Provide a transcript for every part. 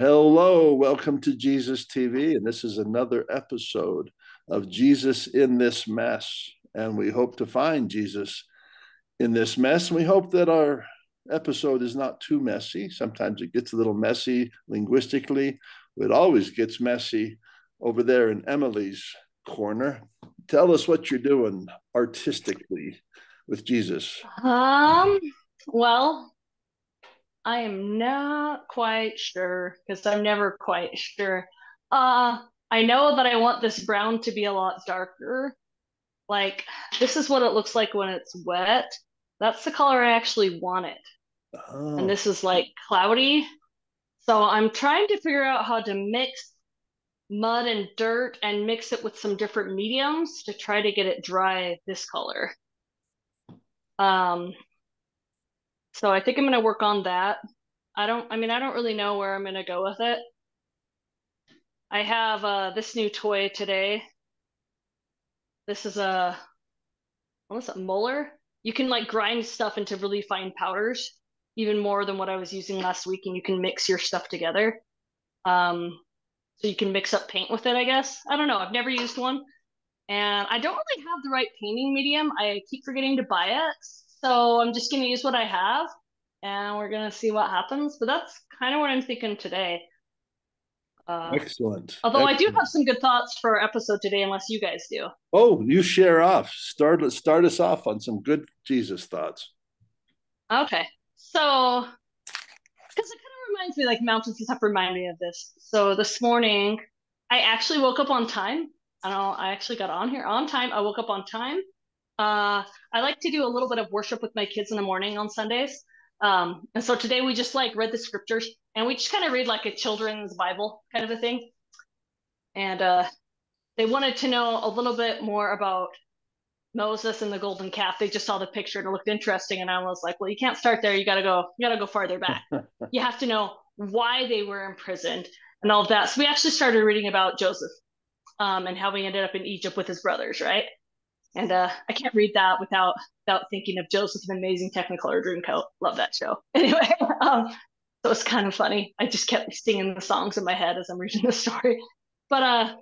Hello, welcome to Jesus TV, and this is another episode of Jesus in this mess. And we hope to find Jesus in this mess. And we hope that our episode is not too messy. Sometimes it gets a little messy linguistically. It always gets messy over there in Emily's corner. Tell us what you're doing artistically with Jesus. Um, well, I am not quite sure because I'm never quite sure. Uh, I know that I want this brown to be a lot darker. Like, this is what it looks like when it's wet. That's the color I actually want it. Oh. And this is like cloudy. So I'm trying to figure out how to mix mud and dirt and mix it with some different mediums to try to get it dry this color. Um, so I think I'm going to work on that. I don't, I mean, I don't really know where I'm going to go with it. I have uh, this new toy today. This is a, what's it, muller? You can like grind stuff into really fine powders, even more than what I was using last week, and you can mix your stuff together. Um, so you can mix up paint with it, I guess. I don't know. I've never used one. And I don't really have the right painting medium. I keep forgetting to buy it. So I'm just going to use what I have and we're going to see what happens. But that's kind of what I'm thinking today. Uh, Excellent. Although Excellent. I do have some good thoughts for our episode today, unless you guys do. Oh, you share off. Start start us off on some good Jesus thoughts. Okay, so because it kind of reminds me, like mountains and stuff, remind me of this. So this morning, I actually woke up on time. I don't. Know, I actually got on here on time. I woke up on time. Uh, I like to do a little bit of worship with my kids in the morning on Sundays. Um, and so today we just like read the scriptures and we just kind of read like a children's Bible kind of a thing. And uh, they wanted to know a little bit more about Moses and the golden calf. They just saw the picture and it looked interesting. And I was like, well, you can't start there. You got to go, you got to go farther back. you have to know why they were imprisoned and all of that. So we actually started reading about Joseph um, and how he ended up in Egypt with his brothers, right? And uh, I can't read that without without thinking of Joseph an Amazing Technicolor Dreamcoat. Love that show. Anyway, um, so it's kind of funny. I just kept singing the songs in my head as I'm reading the story. But uh,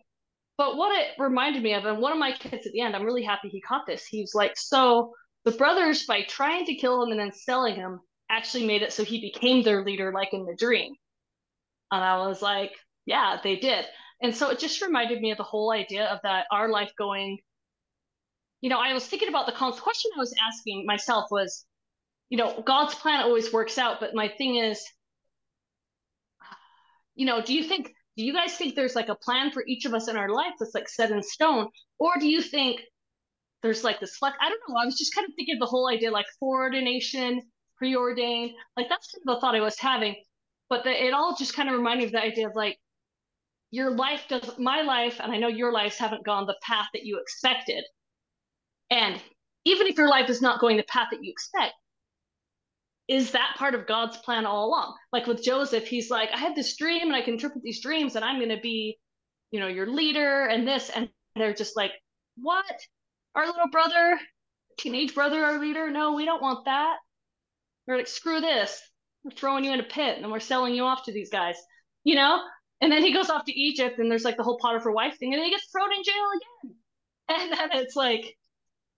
but what it reminded me of, and one of my kids at the end, I'm really happy he caught this. He was like, so the brothers, by trying to kill him and then selling him, actually made it so he became their leader, like in the dream. And I was like, yeah, they did. And so it just reminded me of the whole idea of that our life going you know, I was thinking about the question I was asking myself was, you know, God's plan always works out, but my thing is, you know, do you think, do you guys think there's like a plan for each of us in our life that's like set in stone? Or do you think there's like this flex? I don't know. I was just kind of thinking the whole idea like foreordination, preordained, like that's kind of the thought I was having. But the, it all just kind of reminded me of the idea of like, your life does, my life, and I know your lives haven't gone the path that you expected and even if your life is not going the path that you expect, is that part of God's plan all along? Like with Joseph, he's like, I had this dream and I can interpret these dreams and I'm going to be, you know, your leader and this. And they're just like, what? Our little brother, teenage brother, our leader? No, we don't want that. We're like, screw this. We're throwing you in a pit and we're selling you off to these guys, you know? And then he goes off to Egypt and there's like the whole Potiphar wife thing and then he gets thrown in jail again. And then it's like,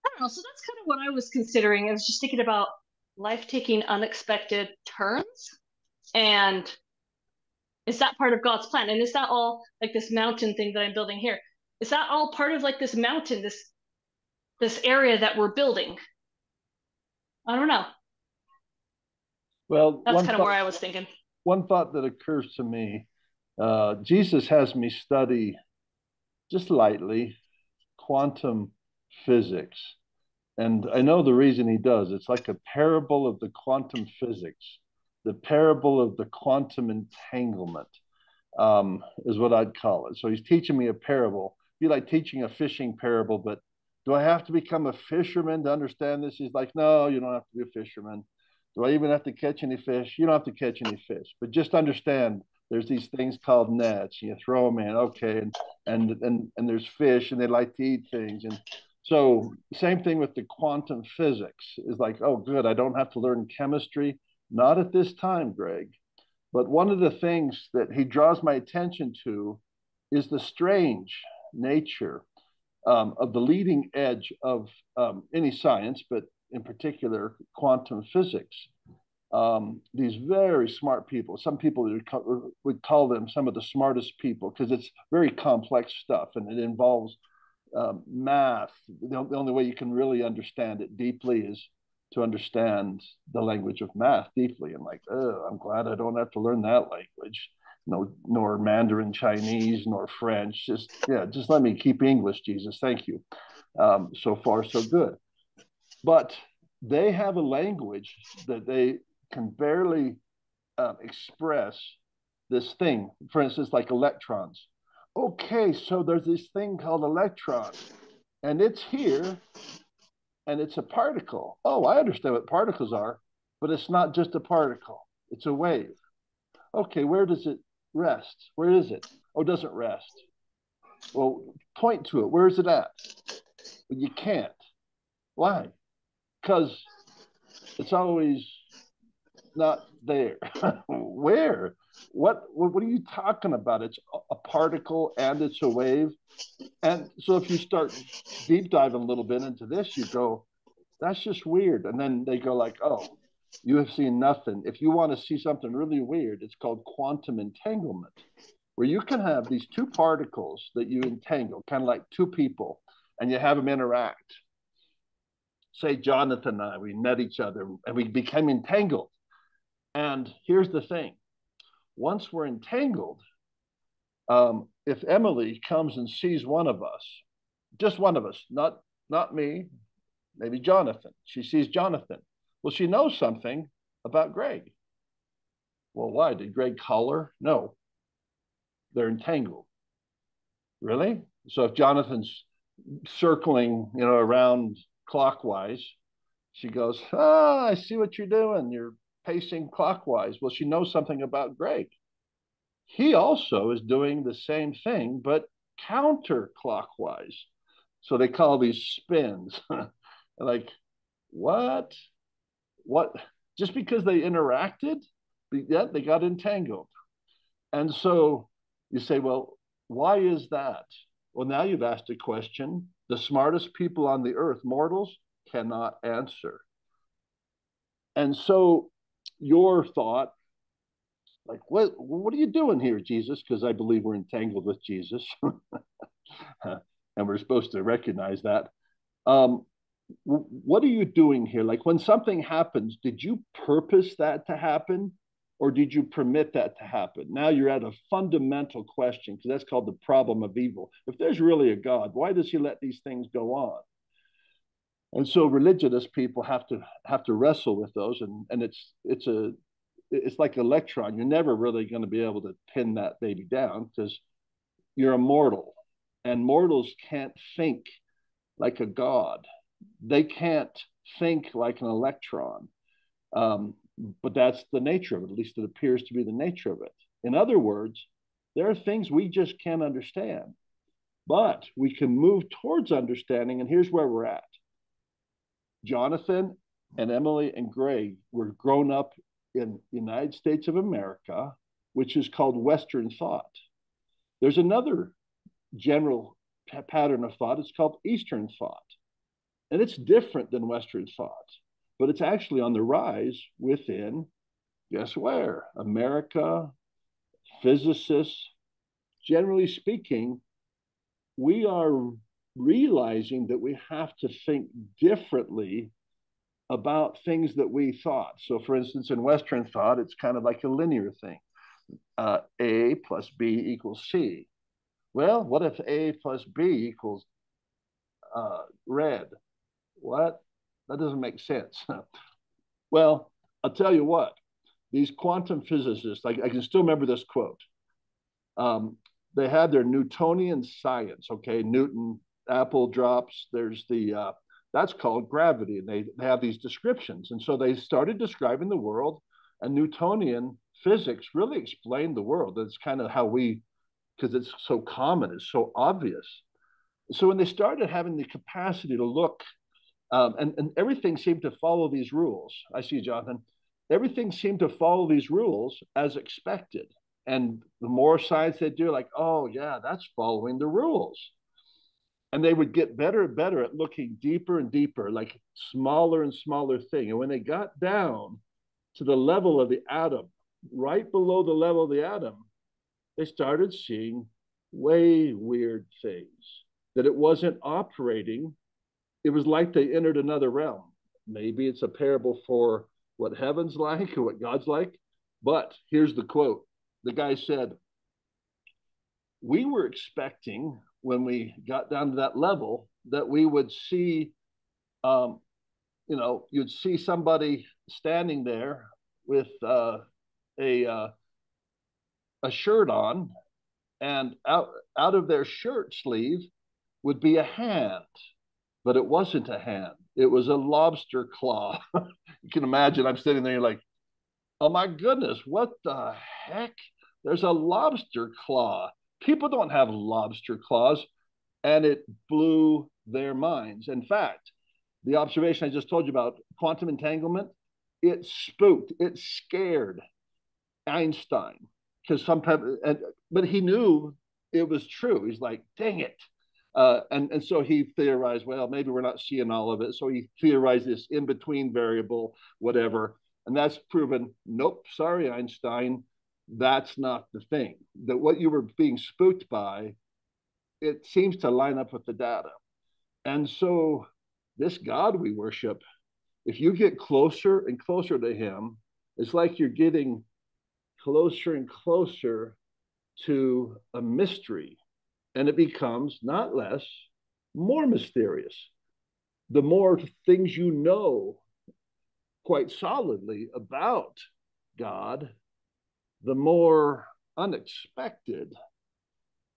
I don't know. So that's kind of what I was considering. I was just thinking about life taking unexpected turns. And is that part of God's plan? And is that all like this mountain thing that I'm building here? Is that all part of like this mountain, this this area that we're building? I don't know. Well, that's kind of where I was thinking. One thought that occurs to me, uh, Jesus has me study just lightly quantum physics. And I know the reason he does. It's like a parable of the quantum physics, the parable of the quantum entanglement um, is what I'd call it. So he's teaching me a parable, be like teaching a fishing parable, but do I have to become a fisherman to understand this? He's like, no, you don't have to be a fisherman. Do I even have to catch any fish? You don't have to catch any fish, but just understand there's these things called nets. You throw them in, okay, and and and and there's fish, and they like to eat things, and so same thing with the quantum physics is like, oh, good, I don't have to learn chemistry. Not at this time, Greg. But one of the things that he draws my attention to is the strange nature um, of the leading edge of um, any science, but in particular quantum physics. Um, these very smart people, some people would call them some of the smartest people because it's very complex stuff and it involves um, math. The, the only way you can really understand it deeply is to understand the language of math deeply. And like, oh, I'm glad I don't have to learn that language. No, nor Mandarin Chinese, nor French. Just yeah, just let me keep English, Jesus. Thank you. Um, so far, so good. But they have a language that they can barely uh, express this thing. For instance, like electrons. Okay, so there's this thing called electron, and it's here, and it's a particle. Oh, I understand what particles are, but it's not just a particle, it's a wave. Okay, where does it rest? Where is it? Oh, it doesn't rest. Well, point to it. Where is it at? But you can't. Why? Because it's always not there. Where? What, what are you talking about? It's a particle and it's a wave. And so if you start deep diving a little bit into this, you go, that's just weird. And then they go like, oh, you have seen nothing. If you want to see something really weird, it's called quantum entanglement, where you can have these two particles that you entangle, kind of like two people, and you have them interact. Say Jonathan and I, we met each other and we became entangled. And here's the thing once we're entangled, um, if Emily comes and sees one of us, just one of us, not not me, maybe Jonathan. She sees Jonathan. Well, she knows something about Greg. Well, why? Did Greg call her? No. They're entangled. Really? So if Jonathan's circling, you know, around clockwise, she goes, Ah, I see what you're doing. You're pacing clockwise. Well, she knows something about Greg. He also is doing the same thing, but counterclockwise. So they call these spins. like, what? What? Just because they interacted, yeah, they got entangled. And so you say, well, why is that? Well, now you've asked a question the smartest people on the earth, mortals, cannot answer. And so your thought like what what are you doing here jesus? Because i believe we're entangled with jesus. And we're supposed to recognize that. Um, what are you doing here? Like when something happens did you purpose that to happen? Or did you permit that to happen? Now you're at a fundamental question because that's called the problem of evil. If there's really a god why does he let these things go on and so religious people have to have to wrestle with those and and it's it's a it's like an electron. You're never really going to be able to pin that baby down because you're a mortal and mortals can't think like a god. They can't think like an electron. Um, but that's the nature of it at least it appears to be the nature of it. In other words there are things we just can't understand. But we can move towards understanding and here's where we're at Jonathan and Emily and Greg were grown up in the United States of America, which is called Western thought. There's another general p- pattern of thought. It's called Eastern thought. And it's different than Western thought, but it's actually on the rise within, guess where? America, physicists. Generally speaking, we are realizing that we have to think differently about things that we thought. So, for instance, in Western thought, it's kind of like a linear thing uh, A plus B equals C. Well, what if A plus B equals uh, red? What? That doesn't make sense. well, I'll tell you what, these quantum physicists, I, I can still remember this quote. Um, they had their Newtonian science, okay, Newton apple drops. There's the uh, that's called gravity, and they, they have these descriptions. And so they started describing the world, and Newtonian physics really explained the world. That's kind of how we, because it's so common, it's so obvious. So when they started having the capacity to look, um, and, and everything seemed to follow these rules. I see, Jonathan. everything seemed to follow these rules as expected. And the more science they do, like, oh, yeah, that's following the rules. And they would get better and better at looking deeper and deeper, like smaller and smaller thing. And when they got down to the level of the atom, right below the level of the atom, they started seeing way weird things that it wasn't operating. It was like they entered another realm. Maybe it's a parable for what heaven's like or what God's like. But here's the quote the guy said, We were expecting when we got down to that level that we would see, um, you know, you'd see somebody standing there with uh, a uh, a shirt on, and out out of their shirt sleeve would be a hand, but it wasn't a hand. It was a lobster claw. you can imagine. I'm sitting there you're like, oh my goodness, what the heck? There's a lobster claw. People don't have lobster claws, and it blew their minds. In fact, the observation I just told you about quantum entanglement, it spooked, it scared Einstein because sometimes, and, but he knew it was true. He's like, dang it. Uh, and, and so he theorized, well, maybe we're not seeing all of it. So he theorized this in between variable, whatever. And that's proven, nope, sorry, Einstein, that's not the thing. That what you were being spooked by, it seems to line up with the data. And so this God we worship, if you get closer and closer to him, it's like you're getting closer and closer to a mystery. And it becomes not less, more mysterious. The more things you know quite solidly about God, the more unexpected.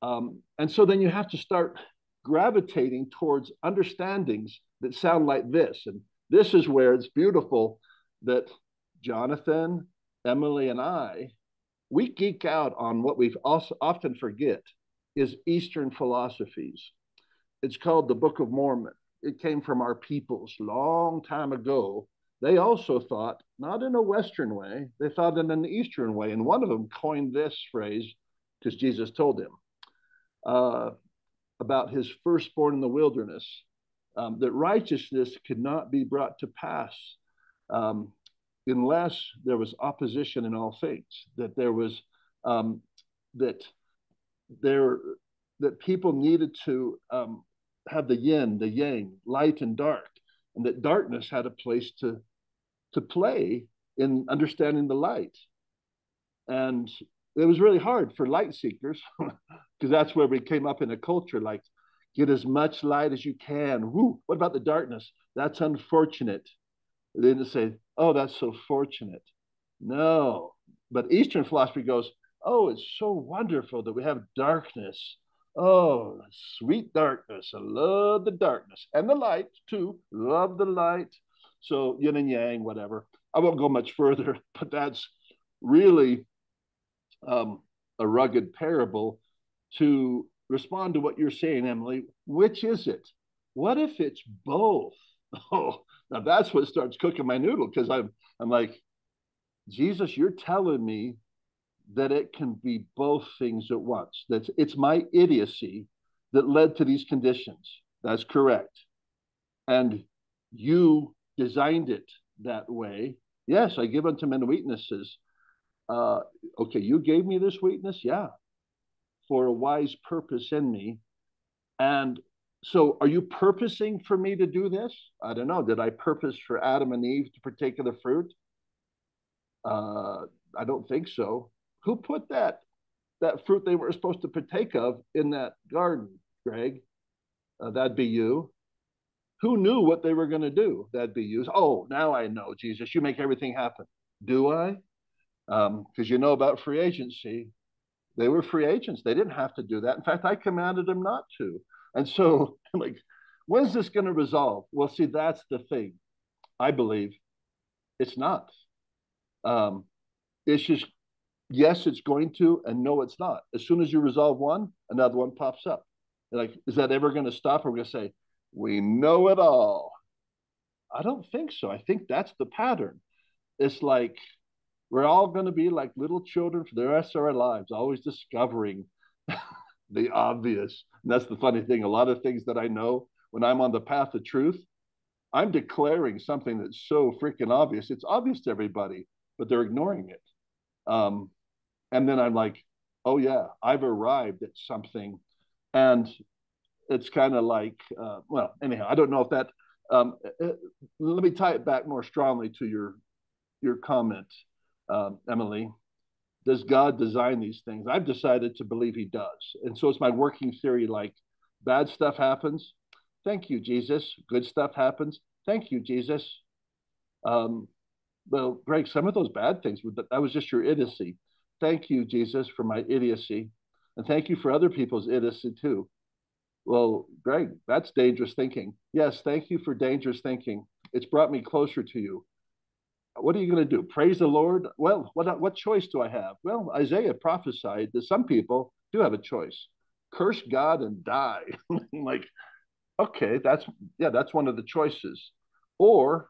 Um, and so then you have to start gravitating towards understandings that sound like this. And this is where it's beautiful that Jonathan Emily and I, we geek out on what we also often forget is Eastern philosophies. It's called the Book of Mormon. It came from our peoples long time ago. They also thought not in a Western way, they thought in an Eastern way. And one of them coined this phrase because Jesus told him uh, about his firstborn in the wilderness um, that righteousness could not be brought to pass um, unless there was opposition in all things, that there was um, that there that people needed to um, have the yin, the yang, light and dark, and that darkness had a place to to play in understanding the light. And it was really hard for light seekers because that's where we came up in a culture like get as much light as you can. Woo, what about the darkness? That's unfortunate. They didn't say, oh, that's so fortunate. No. But Eastern philosophy goes, oh, it's so wonderful that we have darkness. Oh, sweet darkness. I love the darkness and the light too. Love the light. So yin and yang, whatever. I won't go much further, but that's really um, a rugged parable to respond to what you're saying, Emily. Which is it? What if it's both? Oh, now that's what starts cooking my noodle because I'm I'm like, Jesus, you're telling me that it can be both things at once. That's it's my idiocy that led to these conditions. That's correct. And you designed it that way. Yes, I give unto men weaknesses. Uh, okay, you gave me this weakness, yeah, for a wise purpose in me. And so are you purposing for me to do this? I don't know. Did I purpose for Adam and Eve to partake of the fruit? Uh, I don't think so. Who put that that fruit they were supposed to partake of in that garden, Greg? Uh, that'd be you. Who knew what they were going to do? That'd be used. Oh, now I know, Jesus. You make everything happen. Do I? Because um, you know about free agency. They were free agents. They didn't have to do that. In fact, I commanded them not to. And so, like, when's this going to resolve? Well, see, that's the thing. I believe it's not. Um, it's just, yes, it's going to, and no, it's not. As soon as you resolve one, another one pops up. like, is that ever going to stop? Or we're going to say, we know it all. I don't think so. I think that's the pattern. it's like we're all going to be like little children for the rest of our lives, always discovering the obvious. And that's the funny thing. A lot of things that I know when I'm on the path of truth, I'm declaring something that's so freaking obvious. It's obvious to everybody, but they're ignoring it. Um, and then I'm like, oh, yeah, I've arrived at something. And it's kind of like, uh, well, anyhow, I don't know if that. Um, uh, let me tie it back more strongly to your your comment, um, Emily. Does God design these things? I've decided to believe He does, and so it's my working theory. Like, bad stuff happens, thank you, Jesus. Good stuff happens, thank you, Jesus. Um, well, Greg, some of those bad things that was just your idiocy. Thank you, Jesus, for my idiocy, and thank you for other people's idiocy too. Well, Greg, that's dangerous thinking. Yes, thank you for dangerous thinking. It's brought me closer to you. What are you going to do? Praise the Lord? Well, what, what choice do I have? Well, Isaiah prophesied that some people do have a choice curse God and die. like, okay, that's, yeah, that's one of the choices. Or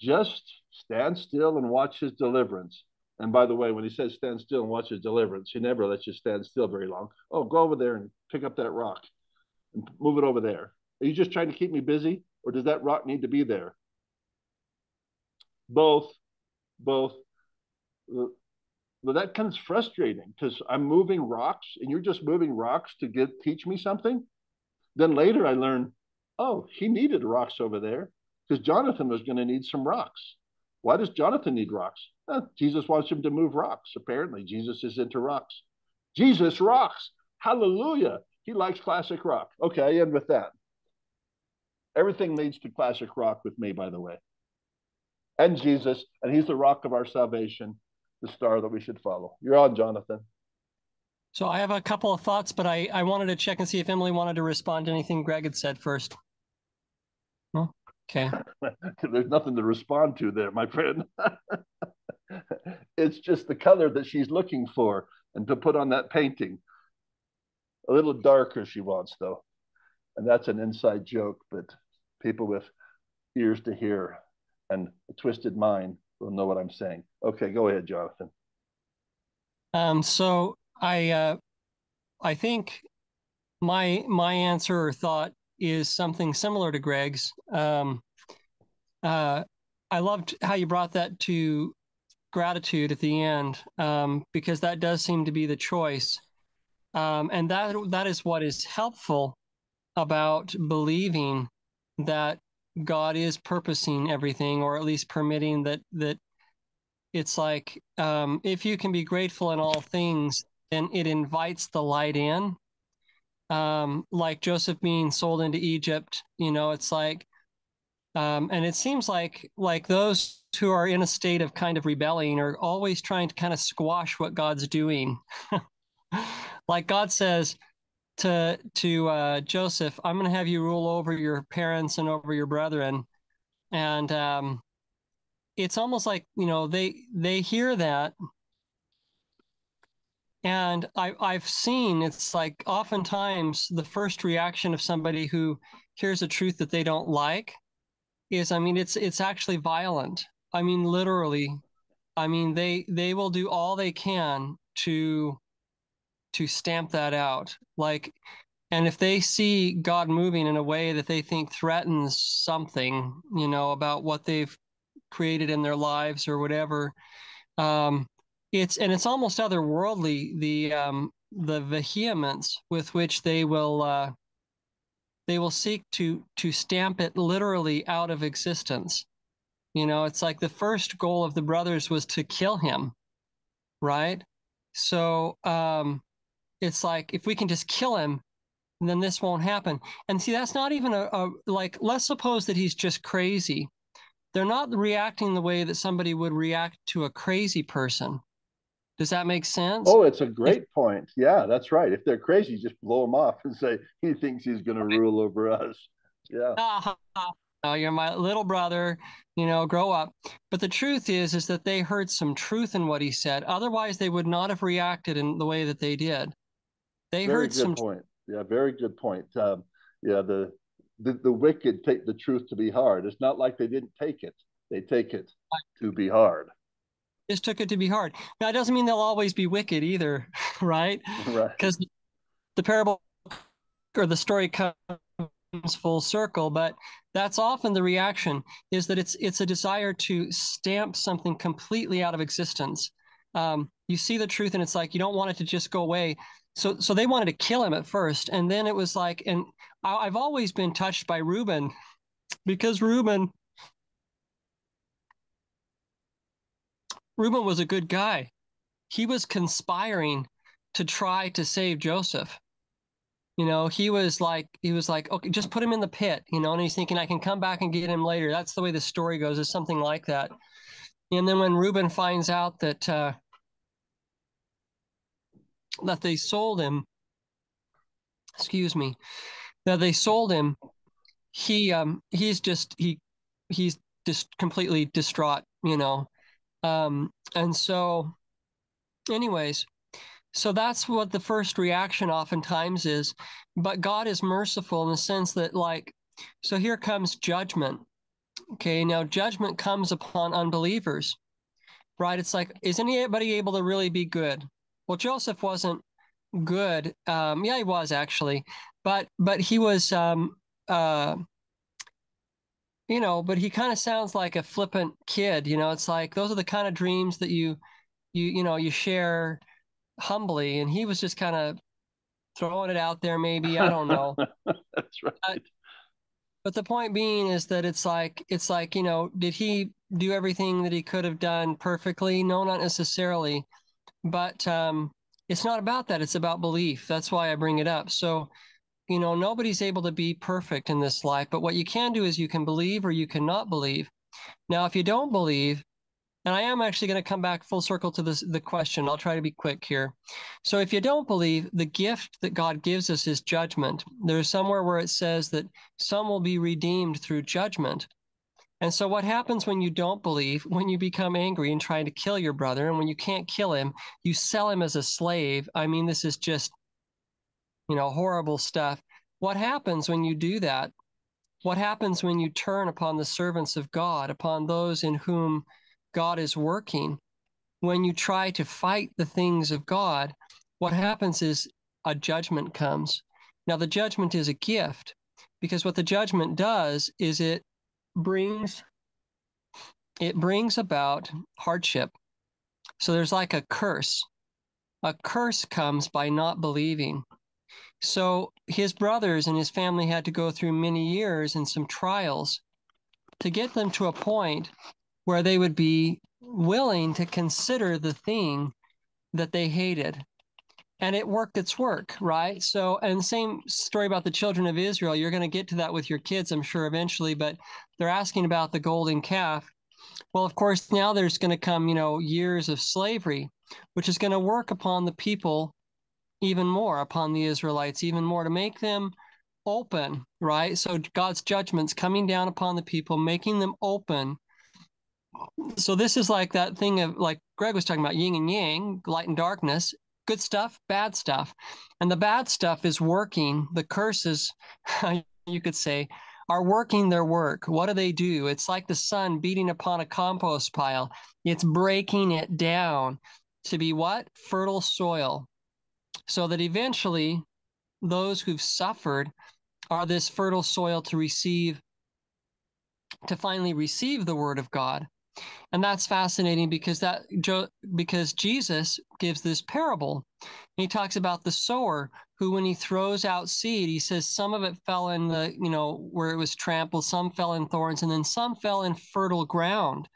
just stand still and watch his deliverance. And by the way, when he says stand still and watch his deliverance, he never lets you stand still very long. Oh, go over there and pick up that rock and move it over there. Are you just trying to keep me busy, or does that rock need to be there? Both, both. Well, that comes frustrating because I'm moving rocks, and you're just moving rocks to get teach me something. Then later I learn, oh, he needed rocks over there because Jonathan was going to need some rocks. Why does Jonathan need rocks? Jesus wants him to move rocks. Apparently, Jesus is into rocks. Jesus rocks. Hallelujah. He likes classic rock. Okay, I end with that. Everything leads to classic rock with me, by the way. And Jesus, and he's the rock of our salvation, the star that we should follow. You're on, Jonathan. So I have a couple of thoughts, but I, I wanted to check and see if Emily wanted to respond to anything Greg had said first. No? Okay. There's nothing to respond to there, my friend. it's just the color that she's looking for and to put on that painting. A little darker, she wants, though. And that's an inside joke, but people with ears to hear and a twisted mind will know what I'm saying. Okay, go ahead, Jonathan. Um, so I uh, I think my my answer or thought is something similar to Greg's. Um, uh, I loved how you brought that to gratitude at the end um, because that does seem to be the choice. Um, and that that is what is helpful about believing that God is purposing everything, or at least permitting that that it's like um, if you can be grateful in all things, then it invites the light in. Um, like Joseph being sold into Egypt, you know, it's like, um, and it seems like like those who are in a state of kind of rebelling are always trying to kind of squash what God's doing. like God says to to uh, Joseph, "I'm going to have you rule over your parents and over your brethren," and um, it's almost like you know they they hear that, and I I've seen it's like oftentimes the first reaction of somebody who hears a truth that they don't like is I mean it's it's actually violent. I mean literally. I mean they they will do all they can to to stamp that out. Like, and if they see God moving in a way that they think threatens something, you know, about what they've created in their lives or whatever, um, it's and it's almost otherworldly the um, the vehemence with which they will uh, they will seek to to stamp it literally out of existence. You know, it's like the first goal of the brothers was to kill him, right? So um, it's like if we can just kill him then this won't happen. And see that's not even a, a, like let's suppose that he's just crazy. They're not reacting the way that somebody would react to a crazy person. Does that make sense? Oh it's a great if, point. Yeah that's right. If they're crazy just blow them off and say he thinks he's going to rule over us. Yeah. Uh, you're my little brother you know grow up. But the truth is is that they heard some truth in what he said. Otherwise they would not have reacted in the way that they did they very heard good some point. Yeah, very good point. Um, yeah, the, the the wicked take the truth to be hard. It's not like they didn't take it; They take it to be hard. Just took it to be hard. Now, it doesn't mean they'll always be wicked either, right? Right. Because the parable or the story comes full circle, but that's often the reaction is that it's it's a desire to stamp something completely out of existence. Um, you see the truth, and it's like you don't want it to just go away. So so they wanted to kill him at first, and then it was like, and I, I've always been touched by Reuben because Reuben Reuben was a good guy. He was conspiring to try to save Joseph. You know, he was like, he was like, okay, just put him in the pit, you know, and he's thinking, I can come back and get him later. That's the way the story goes, is something like that. And then when Reuben finds out that uh, that they sold him, excuse me, that they sold him, he um he's just he he's just completely distraught, you know. Um, and so, anyways, so that's what the first reaction oftentimes is. But God is merciful in the sense that, like, so here comes judgment. Okay, now judgment comes upon unbelievers, right? It's like, is anybody able to really be good? Well, Joseph wasn't good. Um, yeah, he was actually, but but he was, um, uh, you know, but he kind of sounds like a flippant kid. You know, it's like those are the kind of dreams that you you you know you share humbly, and he was just kind of throwing it out there. Maybe I don't know. That's right. But, but the point being is that it's like it's like you know, did he do everything that he could have done perfectly? No, not necessarily. But um, it's not about that. It's about belief. That's why I bring it up. So, you know, nobody's able to be perfect in this life. But what you can do is you can believe or you cannot believe. Now, if you don't believe, and I am actually going to come back full circle to this the question. I'll try to be quick here. So if you don't believe, the gift that God gives us is judgment. There's somewhere where it says that some will be redeemed through judgment. And so what happens when you don't believe, when you become angry and trying to kill your brother, and when you can't kill him, you sell him as a slave. I mean, this is just, you know, horrible stuff. What happens when you do that? What happens when you turn upon the servants of God, upon those in whom God is working, when you try to fight the things of God, what happens is a judgment comes. Now, the judgment is a gift because what the judgment does is it brings it brings about hardship. So there's like a curse. A curse comes by not believing. So his brothers and his family had to go through many years and some trials to get them to a point where they would be willing to consider the thing that they hated. And it worked its work, right? So, and same story about the children of Israel. You're going to get to that with your kids, I'm sure, eventually, but they're asking about the golden calf. Well, of course, now there's going to come, you know, years of slavery, which is going to work upon the people even more, upon the Israelites even more to make them open, right? So God's judgments coming down upon the people, making them open so this is like that thing of like Greg was talking about yin and yang, light and darkness, good stuff, bad stuff. And the bad stuff is working. The curses, you could say, are working their work. What do they do? It's like the sun beating upon a compost pile. It's breaking it down to be what? Fertile soil. So that eventually those who've suffered are this fertile soil to receive, to finally receive the word of God. And that's fascinating because that because Jesus gives this parable. he talks about the sower who when he throws out seed, he says some of it fell in the, you know, where it was trampled, some fell in thorns, and then some fell in fertile ground.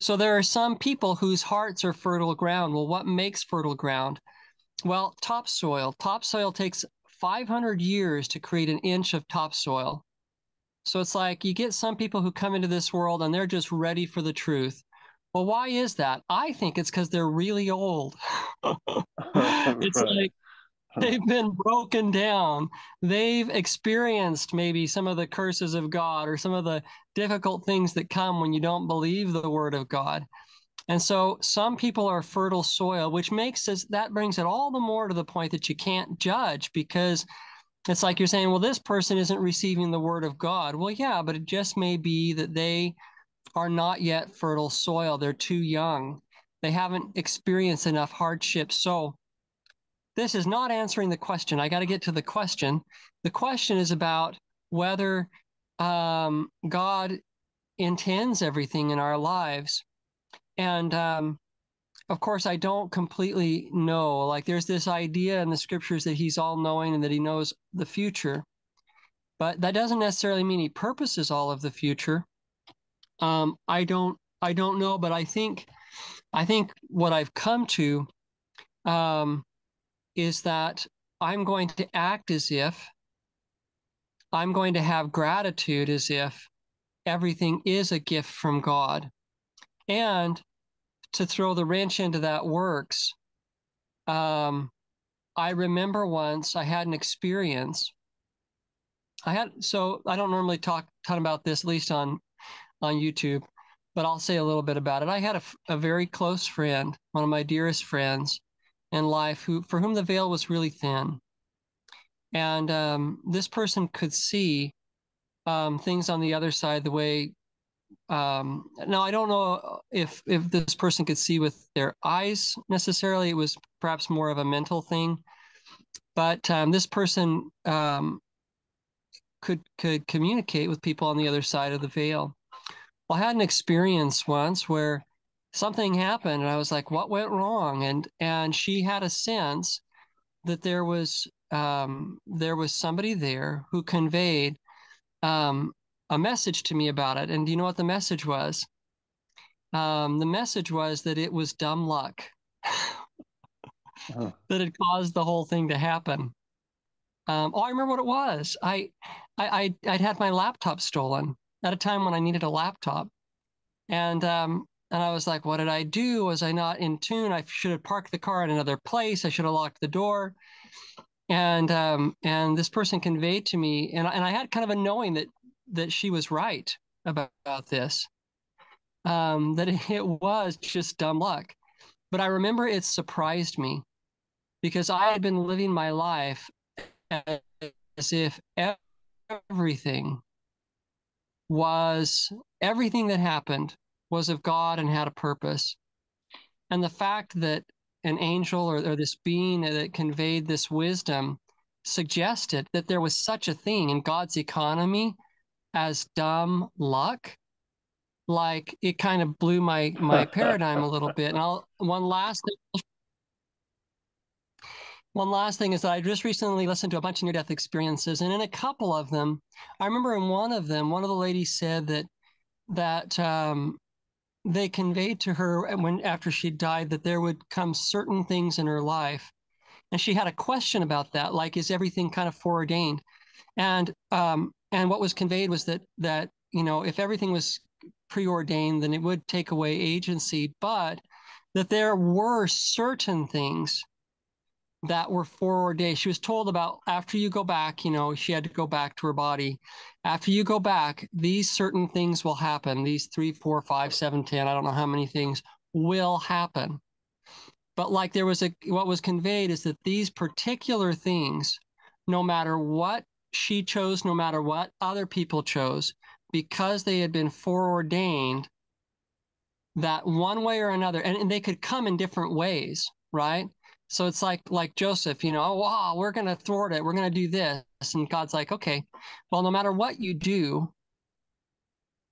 So there are some people whose hearts are fertile ground. Well, what makes fertile ground? Well, topsoil. Topsoil takes 500 years to create an inch of topsoil. So it's like you get some people who come into this world and they're just ready for the truth. Well, why is that? I think it's because they're really old. it's right. like they've been broken down. They've experienced maybe some of the curses of God or some of the difficult things that come when you don't believe the word of God. And so some people are fertile soil, which makes us that brings it all the more to the point that you can't judge because it's like you're saying, well, this person isn't receiving the word of God. Well, yeah, but it just may be that they are not yet fertile soil. They're too young. They haven't experienced enough hardship. So, this is not answering the question. I got to get to the question. The question is about whether um, God intends everything in our lives. And um, of course, I don't completely know. Like, there's this idea in the scriptures that he's all knowing and that he knows the future. But that doesn't necessarily mean he purposes all of the future. Um, I don't, I don't know, but I think, I think what I've come to um, is that I'm going to act as if I'm going to have gratitude as if everything is a gift from God. And to throw the wrench into that works, um, I remember once I had an experience. I had so I don't normally talk ton about this, at least on on YouTube, but I'll say a little bit about it. I had a, a very close friend, one of my dearest friends in life, who for whom the veil was really thin, and um, this person could see um, things on the other side the way um, now I don't know if if this person could see with their eyes necessarily. It was perhaps more of a mental thing, but um, this person um, could could communicate with people on the other side of the veil. Well, I had an experience once where something happened, and I was like, "What went wrong?" and and she had a sense that there was um, there was somebody there who conveyed um, a message to me about it. And do you know what the message was? Um, the message was that it was dumb luck uh-huh. that had caused the whole thing to happen. Um, oh, I remember what it was. I, I, I, would had my laptop stolen at a time when I needed a laptop, and um, and I was like, what did I do? Was I not in tune? I should have parked the car in another place. I should have locked the door. And um, and this person conveyed to me, and and I had kind of a knowing that that she was right about, about this, um, that it was just dumb luck. But I remember it surprised me because I had been living my life as if everything was everything that happened was of God and had a purpose. And the fact that an angel or, or this being that conveyed this wisdom suggested that there was such a thing in God's economy as dumb luck. Like it kind of blew my my paradigm a little bit. And i'll one last thing one last thing is that i just recently listened to a bunch of near death experiences and in a couple of them i remember in one of them one of the ladies said that that um, they conveyed to her when after she died that there would come certain things in her life. And she had a question about that like is everything kind of foreordained? And um, and what was conveyed was that that you know if everything was preordained then it would take away agency but that there were certain things that were foreordained. She was told about after you go back you know she had to go back to her body. After you go back these certain things will happen. These three four five seven ten i don't know how many things will happen. But like there was a what was conveyed is that these particular things no matter what she chose no matter what other people chose because they had been foreordained that one way or another and, and they could come in different ways right? So it's like like joseph you know oh, wow we're going to thwart it. We're going to do this. And god's like okay well no matter what you do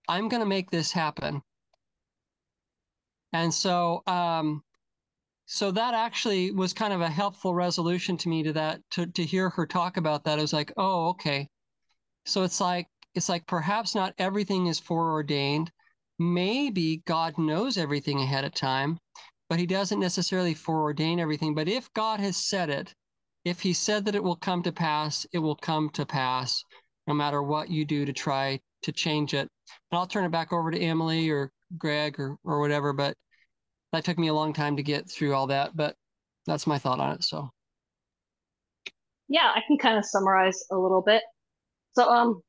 i'm going to make this happen. And so um so that actually was kind of a helpful resolution to me to that to, to hear her talk about that. I was like, oh, okay. So it's like it's like perhaps not everything is foreordained. Maybe God knows everything ahead of time, but he doesn't necessarily foreordain everything. But if God has said it, if he said that it will come to pass, it will come to pass, no matter what you do to try to change it. And I'll turn it back over to Emily or Greg or or whatever. But that took me a long time to get through all that, but that's my thought on it. So, yeah, I can kind of summarize a little bit. So, um,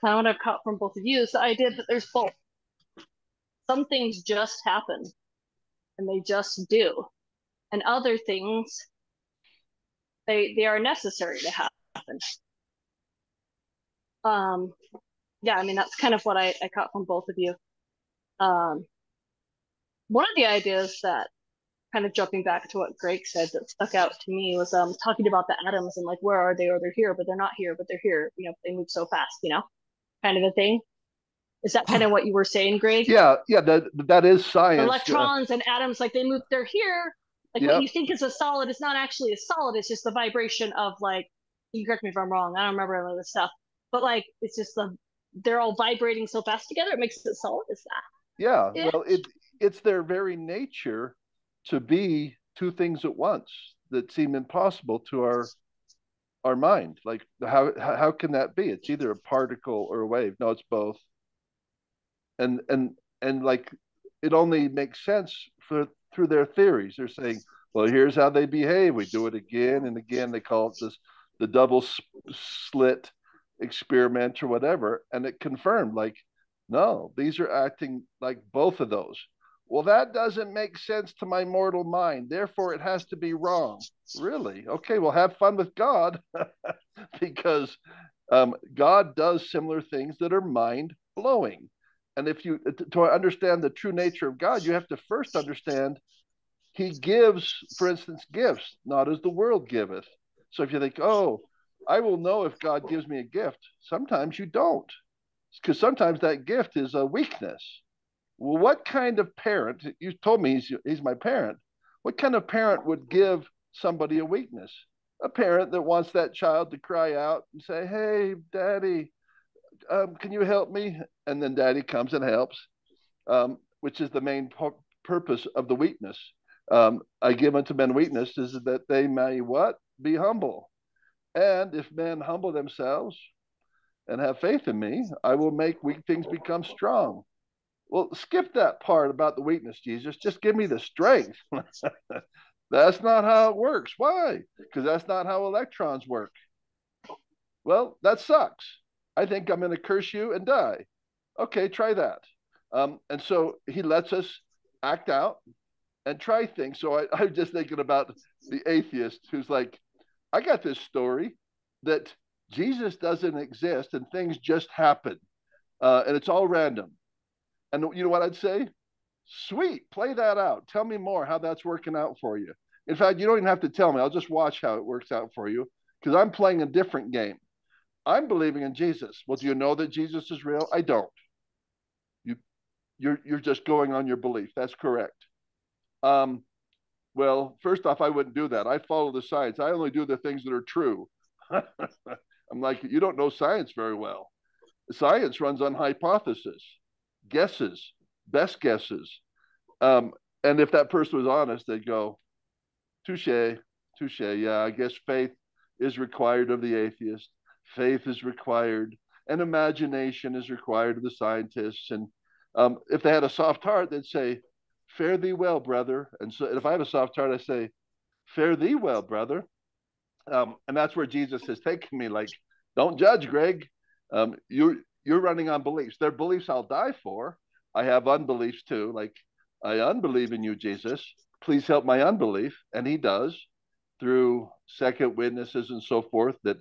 kind of what I've caught from both of you is the idea that there's both. Some things just happen, and they just do, and other things they they are necessary to happen. Um, yeah, I mean that's kind of what I, I caught from both of you. um, one of the ideas that kind of jumping back to what Greg said that stuck out to me was um talking about the atoms and like where are they or they're here but they're not here but they're here you know they move so fast you know kind of a thing is that kind of what you were saying Greg Yeah, yeah, that that is science. electrons and atoms like they move they're here like Yep. what you think is a solid it's not actually a solid it's just the vibration of like you correct me if I'm wrong I don't remember any of this stuff but like it's just the they're all vibrating so fast together it makes it solid is that Yeah, Yeah. well, it it's their very nature to be two things at once that seem impossible to our our mind. Like how how can that be? It's either a particle or a wave. No, it's both. And and and like it only makes sense for through their theories. They're saying, well, here's how they behave. We do it again and again. They call it this the double slit experiment or whatever, and it confirmed like no, these are acting like both of those. Well, that doesn't make sense to my mortal mind. Therefore, it has to be wrong. Really? Okay, well, have fun with God because um, God does similar things that are mind blowing. And if you to understand the true nature of God, you have to first understand He gives, for instance, gifts, not as the world giveth. So if you think, oh, I will know if God gives me a gift, sometimes you don't because sometimes that gift is a weakness. What kind of parent? You told me he's he's my parent. What kind of parent would give somebody a weakness? A parent that wants that child to cry out and say, "Hey, daddy, um, can you help me?" And then daddy comes and helps, um, which is the main pu- purpose of the weakness. Um, I give unto men weakness is that they may what be humble, and if men humble themselves and have faith in me, I will make weak things become strong. Well, skip that part about the weakness, Jesus. Just give me the strength. that's not how it works. Why? Because that's not how electrons work. Well, that sucks. I think I'm going to curse you and die. Okay, try that. Um, and so he lets us act out and try things. So I, I'm just thinking about the atheist who's like, I got this story that Jesus doesn't exist and things just happen. Uh, and it's all random. And you know what I'd say? Sweet, play that out. Tell me more how that's working out for you. In fact, you don't even have to tell me. I'll just watch how it works out for you because I'm playing a different game. I'm believing in Jesus. Well, do you know that Jesus is real? I don't. You, you're you're just going on your belief. That's correct. Um, well, first off, I wouldn't do that. I follow the science. I only do the things that are true. I'm like, you don't know science very well. Science runs on hypothesis, guesses, best guesses. Um, and if that person was honest, they'd go, touche, touche. Yeah, I guess faith is required of the atheist. Faith is required, and imagination is required of the scientists. And um, if they had a soft heart, they'd say, "Fare thee well, brother." And so, if I have a soft heart, I say, "Fare thee well, brother." Um, and that's where Jesus has taken me. Like, don't judge, Greg. Um, you're you're running on beliefs. They're beliefs I'll die for. I have unbeliefs too. Like, I unbelieve in you, Jesus. Please help my unbelief, and He does through second witnesses and so forth. That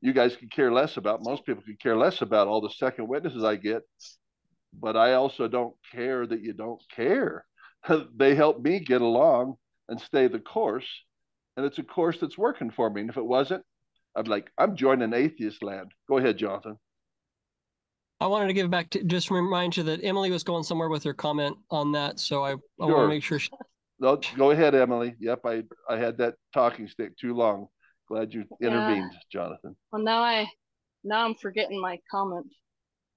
you guys could care less about. Most people could care less about all the second witnesses I get. But I also don't care that you don't care. they help me get along and stay the course and it's a course that's working for me. And if it wasn't, I'd be like, I'm joining atheist land. Go ahead, Jonathan. I wanted to give back to just remind you that Emily was going somewhere with her comment on that. So I, I want Sure. to make sure she, No, go ahead, Emily. Yep, I I had that talking stick too long. Glad you Yeah. intervened, Jonathan. well now I now I'm forgetting my comment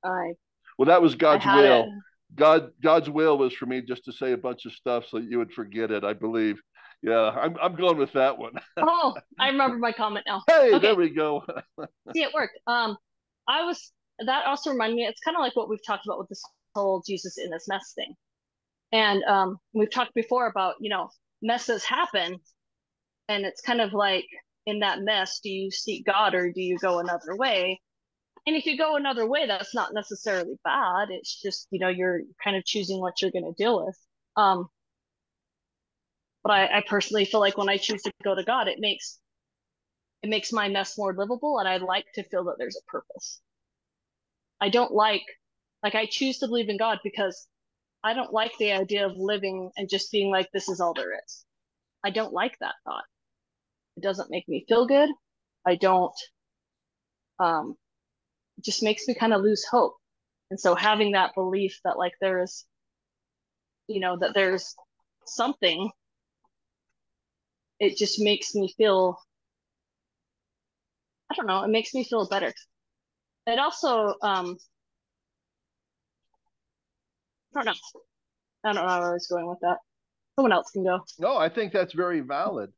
I Well, that was I God's had will. it God God's will was for me just to say a bunch of stuff so that you would forget it. I believe. Yeah, I'm I'm going with that one. oh I remember my comment now Hey, Okay. there we go. see it worked um i was that also reminded me it's kind of like what we've talked about with this whole jesus in this mess thing. And um we've talked before about you know messes happen and it's kind of like in that mess do you seek god or do you go another way? And if you go another way that's not necessarily bad it's just you know you're kind of choosing what you're going to deal with. Um but I, I personally feel like when i choose to go to god it makes it makes my mess more livable and i like to feel that there's a purpose i don't like like i choose to believe in god because I don't like the idea of living and just being like, this is all there is. I don't like that thought. It doesn't make me feel good. I don't, um, it just makes me kind of lose hope. And so having that belief that like there is, you know, that there's something, it just makes me feel, I don't know, it makes me feel better. It also, um, I don't know. I don't know where I was going with that. Someone else can go. No, I think that's very valid.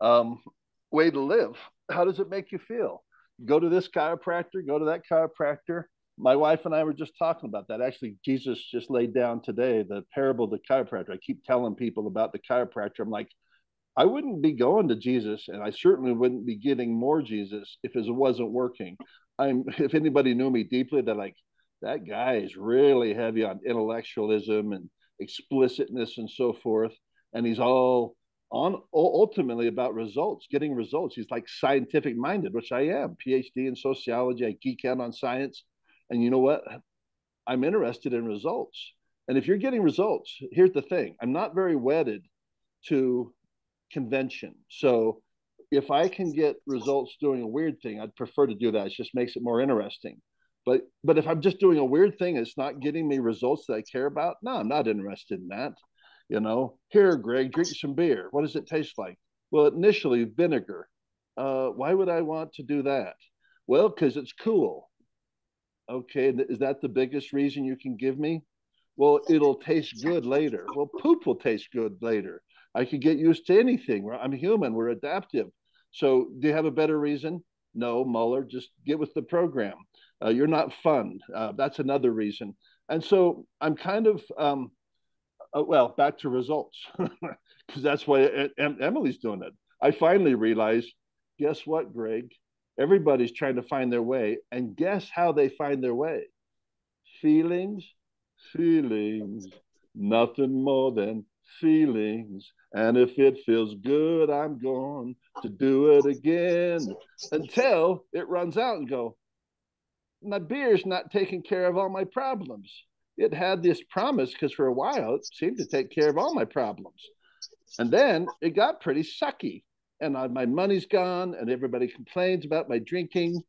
Um, way to live. How does it make you feel? Go to this chiropractor, go to that chiropractor. My wife and I were just talking about that. Actually, Jesus just laid down today the parable of the chiropractor. I keep telling people about the chiropractor. I'm like, I wouldn't be going to Jesus, and I certainly wouldn't be getting more Jesus if it wasn't working. I'm if anybody knew me deeply, they're like, that guy is really heavy on intellectualism and explicitness and so forth. And he's all on ultimately about results, getting results. He's like scientific minded, which I am. PhD in sociology. I geek out on science. And you know what? I'm interested in results. And if you're getting results, here's the thing I'm not very wedded to convention. So if I can get results doing a weird thing, I'd prefer to do that. It just makes it more interesting. But but if I'm just doing a weird thing, it's not getting me results that I care about. No, I'm not interested in that. You know, here, Greg, drink some beer. What does it taste like? Well, initially vinegar. Uh, why would I want to do that? Well, because it's cool. Okay, is that the biggest reason you can give me? Well, it'll taste good later. Well, poop will taste good later. I could get used to anything. I'm human. We're adaptive. So, do you have a better reason? No, Muller. Just get with the program. Uh, you're not fun. Uh, that's another reason. And so I'm kind of um, uh, well, back to results, because that's why Emily's doing it. I finally realized, guess what, Greg? Everybody's trying to find their way, and guess how they find their way? Feelings, feelings, nothing more than feelings. And if it feels good, I'm going to do it again until it runs out and go, my beer's not taking care of all my problems it had this promise because for a while it seemed to take care of all my problems. And then it got pretty sucky. And I, my money's gone, and everybody complains about my drinking.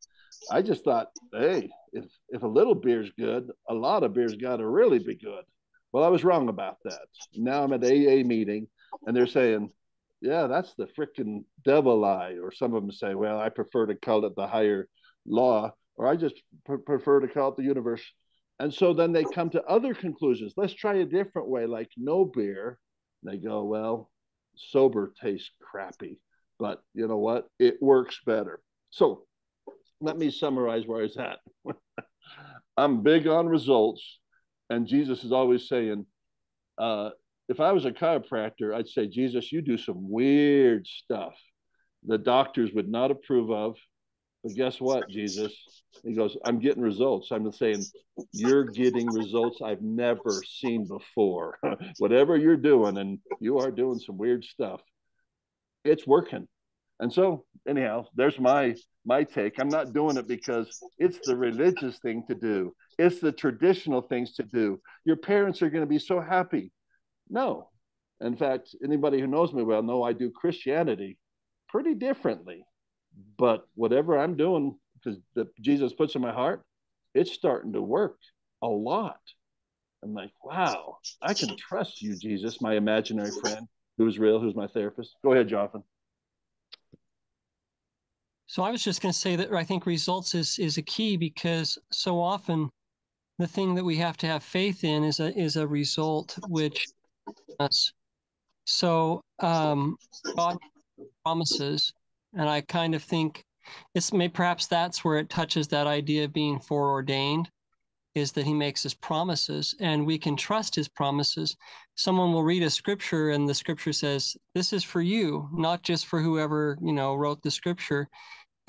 I just thought, hey, if, if a little beer's good, a lot of beer's got to really be good. Well, I was wrong about that. Now I'm at AA meeting, and they're saying, yeah, that's the freaking devil lie. Or some of them say, well, I prefer to call it the higher law, or I just pr- prefer to call it the universe and so then they come to other conclusions. Let's try a different way, like no beer. And they go, well, sober tastes crappy, but you know what? It works better. So let me summarize where I was at. I'm big on results, and Jesus is always saying, uh, if I was a chiropractor, I'd say, Jesus, you do some weird stuff the doctors would not approve of. But guess what, Jesus? He goes, I'm getting results. I'm saying, you're getting results I've never seen before. Whatever you're doing, and you are doing some weird stuff, it's working. And so, anyhow, there's my my take. I'm not doing it because it's the religious thing to do. It's the traditional things to do. Your parents are going to be so happy. No. In fact, anybody who knows me well know I do Christianity pretty differently. But whatever I'm doing, because Jesus puts in my heart, it's starting to work a lot. I'm like, wow, I can trust you, Jesus, my imaginary friend who's real, who's my therapist. Go ahead, Jonathan. So I was just going to say that I think results is is a key because so often the thing that we have to have faith in is a is a result which us. So um, God promises and I kind of think it's may perhaps that's where it touches that idea of being foreordained, is that he makes his promises and we can trust his promises. Someone will read a scripture and the scripture says, This is for you, not just for whoever, you know, wrote the scripture.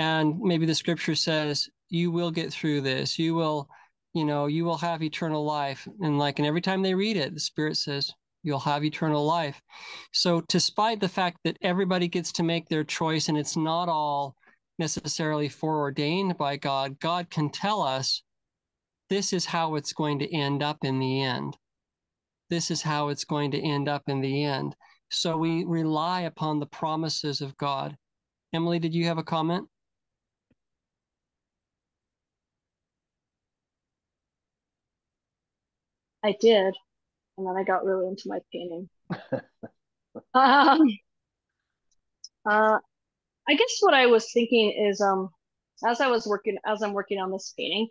And maybe the scripture says, You will get through this, you will, you know, you will have eternal life. And like, and every time they read it, the spirit says, you'll have eternal life. So, despite the fact that everybody gets to make their choice and it's not all necessarily foreordained by God, God can tell us this is how it's going to end up in the end. this is how it's going to end up in the end. So we rely upon the promises of God. Emily, did you have a comment? I did, and then I got really into my painting. um, uh, I guess what I was thinking is, um, as I was working, as I'm working on this painting,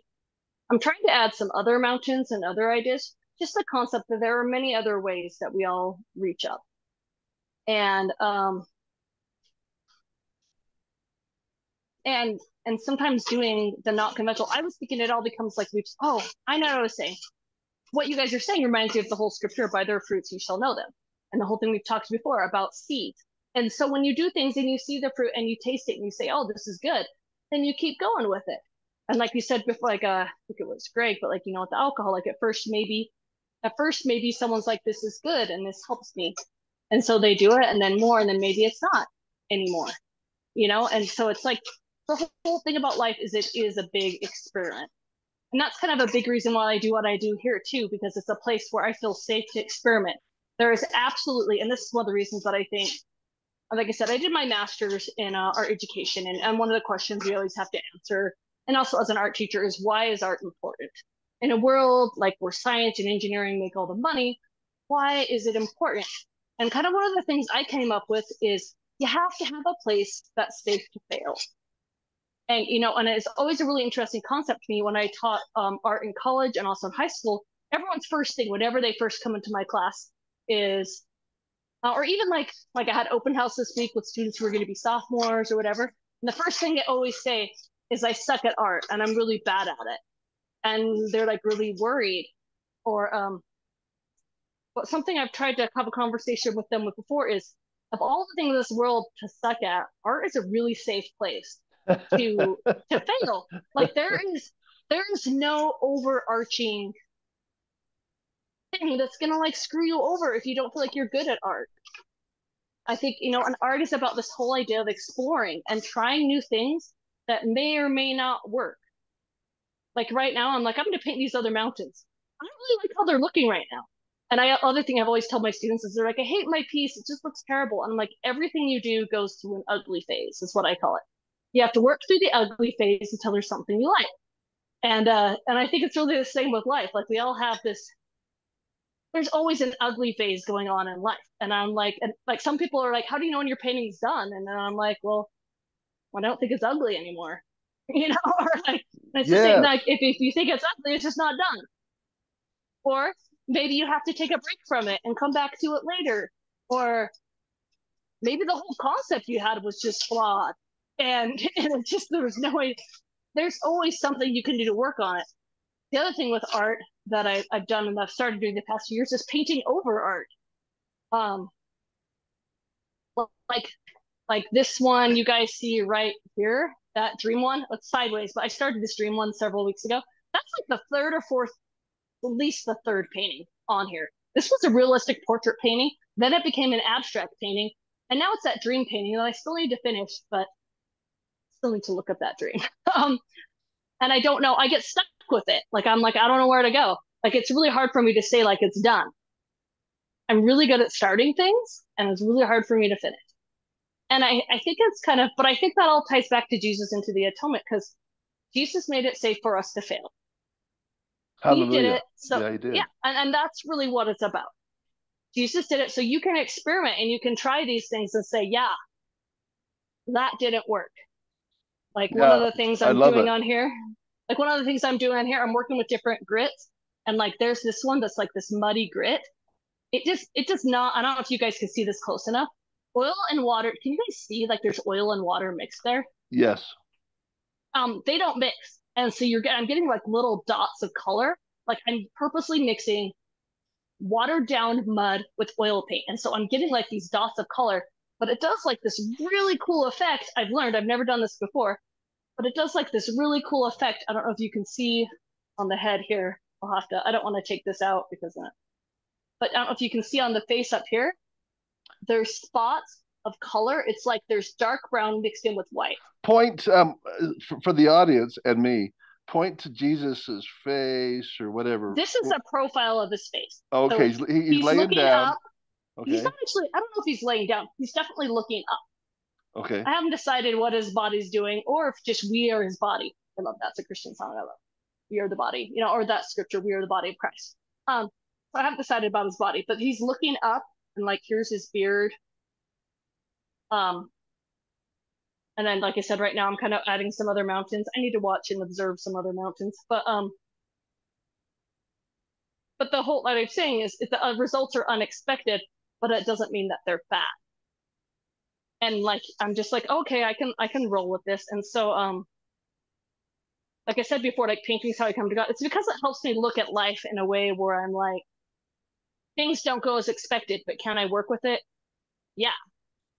I'm trying to add some other mountains and other ideas. Just the concept that there are many other ways that we all reach up, and um, and and sometimes doing the not conventional. I was thinking it all becomes like we. Oh, I know what I was saying what you guys are saying reminds me of the whole scripture by their fruits you shall know them and the whole thing we've talked before about seeds and so when you do things and you see the fruit and you taste it and you say oh this is good then you keep going with it. And like you said before like uh, i think it was greg but like you know with the alcohol like at first maybe at first maybe someone's like this is good and this helps me. And so they do it and then more and then maybe it's not anymore you know? And so it's like the whole thing about life is it is a big experiment and that's kind of a big reason why I do what I do here too, because it's a place where I feel safe to experiment. There is absolutely, and this is one of the reasons that I think, like I said, I did my master's in uh, art education, and, and one of the questions we always have to answer, and also as an art teacher, is why is art important? In a world like where science and engineering make all the money, why is it important? And kind of one of the things I came up with is you have to have a place that's safe to fail and you know and it's always a really interesting concept to me when i taught um, art in college and also in high school everyone's first thing whenever they first come into my class is uh, or even like like i had open house this week with students who are going to be sophomores or whatever and the first thing they always say is i suck at art and i'm really bad at it. And they're like really worried or um but something i've tried to have a conversation with them with before is of all the things in this world to suck at art is a really safe place to to fail. Like there is there is no overarching thing that's gonna like screw you over if you don't feel like you're good at art. I think you know an art is about this whole idea of exploring and trying new things that may or may not work. Like right now, I'm like I'm gonna paint these other mountains. I don't really like how they're looking right now. And I other thing I've always told my students is they're like, I hate my piece. It just looks terrible. And I'm like, everything you do goes through an ugly phase, is what I call it you have to work through the ugly phase until there's something you like. And uh, and I think it's really the same with life. Like we all have this. There's always an ugly phase going on in life, and I'm like, and like some people are like, "How do you know when your painting's done?" And then I'm like, "Well, I don't think it's ugly anymore," you know, or like, it's yeah. like if if you think it's ugly, it's just not done. Or maybe you have to take a break from it and come back to it later, or maybe the whole concept you had was just flawed and and it's just there was no way there's always something you can do to work on it. The other thing with art that I, i've done and i've started doing the past few years is painting over art. Um like like this one you guys see right here that dream one it's sideways but i started this dream one several weeks ago. That's like the third or fourth at least the third painting on here. This was a realistic portrait painting then it became an abstract painting and now it's that dream painting that i still need to finish but still need to look up that dream. um, and I don't know. I get stuck with it. Like I'm like I don't know where to go. Like it's really hard for me to say like it's done. I'm really good at starting things, and it's really hard for me to finish. And I I think it's kind of, but I think that all ties back to Jesus into the atonement because Jesus made it safe for us to fail. Hallelujah. He did it. So yeah, he did. yeah, and, and that's really what it's about. Jesus did it so you can experiment and you can try these things and say, yeah, that didn't work. Like yeah, one of the things I'm doing it. on here, like one of the things I'm doing on here, I'm working with different grits, and like there's this one that's like this muddy grit. It just it does not. I don't know if you guys can see this close enough. Oil and water. Can you guys see like there's oil and water mixed there? Yes. Um, they don't mix, and so you're getting I'm getting like little dots of color. Like I'm purposely mixing watered down mud with oil paint, and so I'm getting like these dots of color but it does like this really cool effect. I've learned, I've never done this before, but it does like this really cool effect. I don't know if you can see on the head here. I'll have to, I don't want to take this out because, of, but I don't know if you can see on the face up here, there's spots of color. It's like there's dark brown mixed in with white. Point um, for, for the audience and me, point to Jesus's face or whatever. This is a profile of his face. Okay, So he's, he's, he's laying down. up. He's not actually. I don't know if he's laying down. He's definitely looking up. okay. I haven't decided what his body's doing, or if just we are his body. I love that's a Christian song. I love. We are the body, you know, or that scripture. We are the body of Christ. Um, so I haven't decided about his body, but he's looking up, and like here's his beard. Um, and then, like I said, right now I'm kind of adding some other mountains. I need to watch and observe some other mountains, but um, but the whole what I'm saying is, is the uh, results are unexpected, but it doesn't mean that they're bad and like I'm just like okay I can I can roll with this. And so um like I said before like painting's how I come to God. It's because it helps me look at life in a way where I'm like things don't go as expected but can I work with it? Yeah.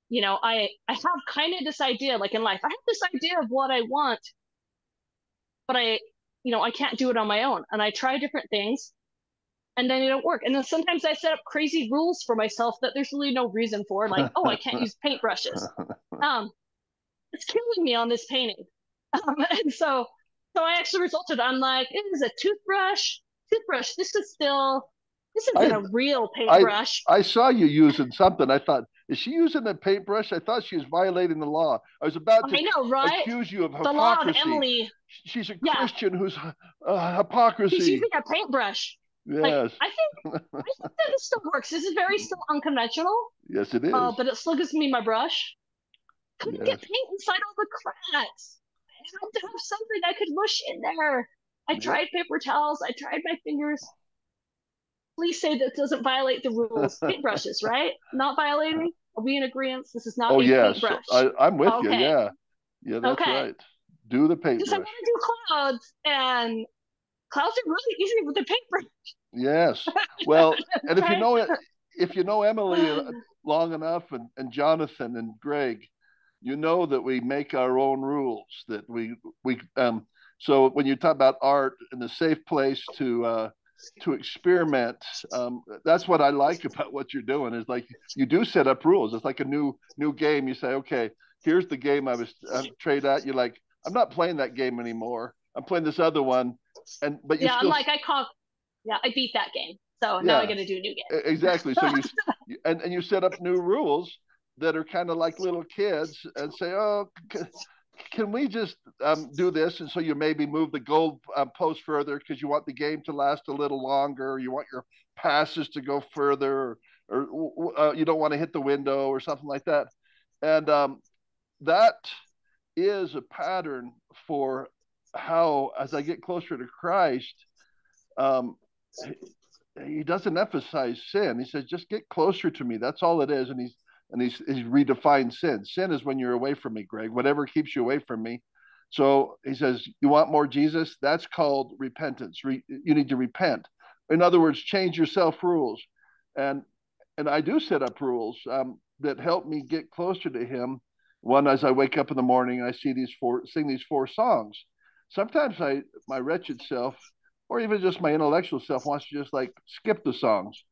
You know I I have kind of this idea like in life I have this idea of what I want but I you know I can't do it on my own. And I try different things and then it don't work. And then sometimes I set up crazy rules for myself that there's really no reason for, like, oh, I can't use paintbrushes. Um, it's killing me on this painting. Um, and so, so I actually resulted. I'm like, it is a toothbrush. Toothbrush. This is still. This isn't I- a real paintbrush. I saw you using something. I thought, is she using a paintbrush? I thought she was violating the law. I was about to I know, right? accuse you of The law of. Emily. She's a Yeah. Christian who's uh, hypocrisy. She's using a paintbrush. Like, Yes, I think, I think that it still works. This is very still unconventional. yes, it is. Uh, but it still gives me my brush. Couldn't Yes. get paint inside all the cracks. I had to have something I could mush in there. I tried paper towels. I tried my fingers. Please say that doesn't violate the rules. Paintbrushes, right? Not violating? Are we in agreement? This is not oh a yes, paintbrush. I, I'm with you. Yeah, yeah, that's Okay. right. Do the Because I paintbrush. want to do clouds, and clouds are really easy with a paintbrush. Yes. Well, and if you know it, if you know Emily uh, long enough, and, and Jonathan and Greg, you know that we make our own rules. That we we um. So when you talk about art and the safe place to uh, to experiment, um, that's what I like about what you're doing. Is like you do set up rules. It's like a new new game. You say, okay, here's the game I was uh, trade at. You're like, I'm not playing that game anymore. I'm playing this other one, and but you yeah, I'm like, I can't. Yeah, I beat that game. So now I got to do a new game. Exactly. So you, and, and you set up new rules that are kind of like little kids and say, oh, c- can we just um, do this? And so you maybe move the goal uh, post further because you want the game to last a little longer. You want your passes to go further, or, or uh, you don't want to hit the window or something like that. And um, that is a pattern for how, as I get closer to Christ, um, he doesn't emphasize sin. He says, just get closer to me. That's all it is. And he's and he's he's redefined sin. Sin is when you're away from me, Greg. Whatever keeps you away from me. So he says, you want more Jesus? That's called repentance. Re, you need to repent. In other words, change your self rules. And and I do set up rules um, that help me get closer to Him. One, as I wake up in the morning, I see these four, sing these four songs. Sometimes I, my wretched self, or even just my intellectual self, wants to just like skip the songs.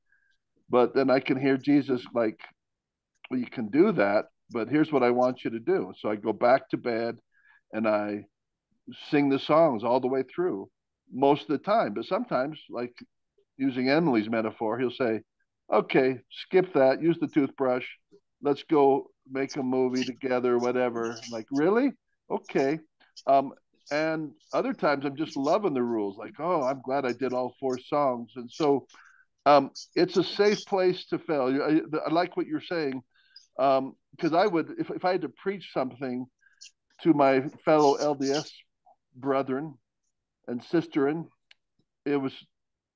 But then I can hear Jesus like, well, you can do that, but here's what I want you to do. So I go back to bed and I sing the songs all the way through most of the time. But sometimes, like using Emily's metaphor, he'll say, okay, skip that, use the toothbrush. Let's go make a movie together, whatever. I'm like, really? Okay. Um, and other times I'm just loving the rules, like, oh, I'm glad I did all four songs. And so um, it's a safe place to fail. I, I like what you're saying, because um, I would, if, if I had to preach something to my fellow LDS brethren and sisterin, it was,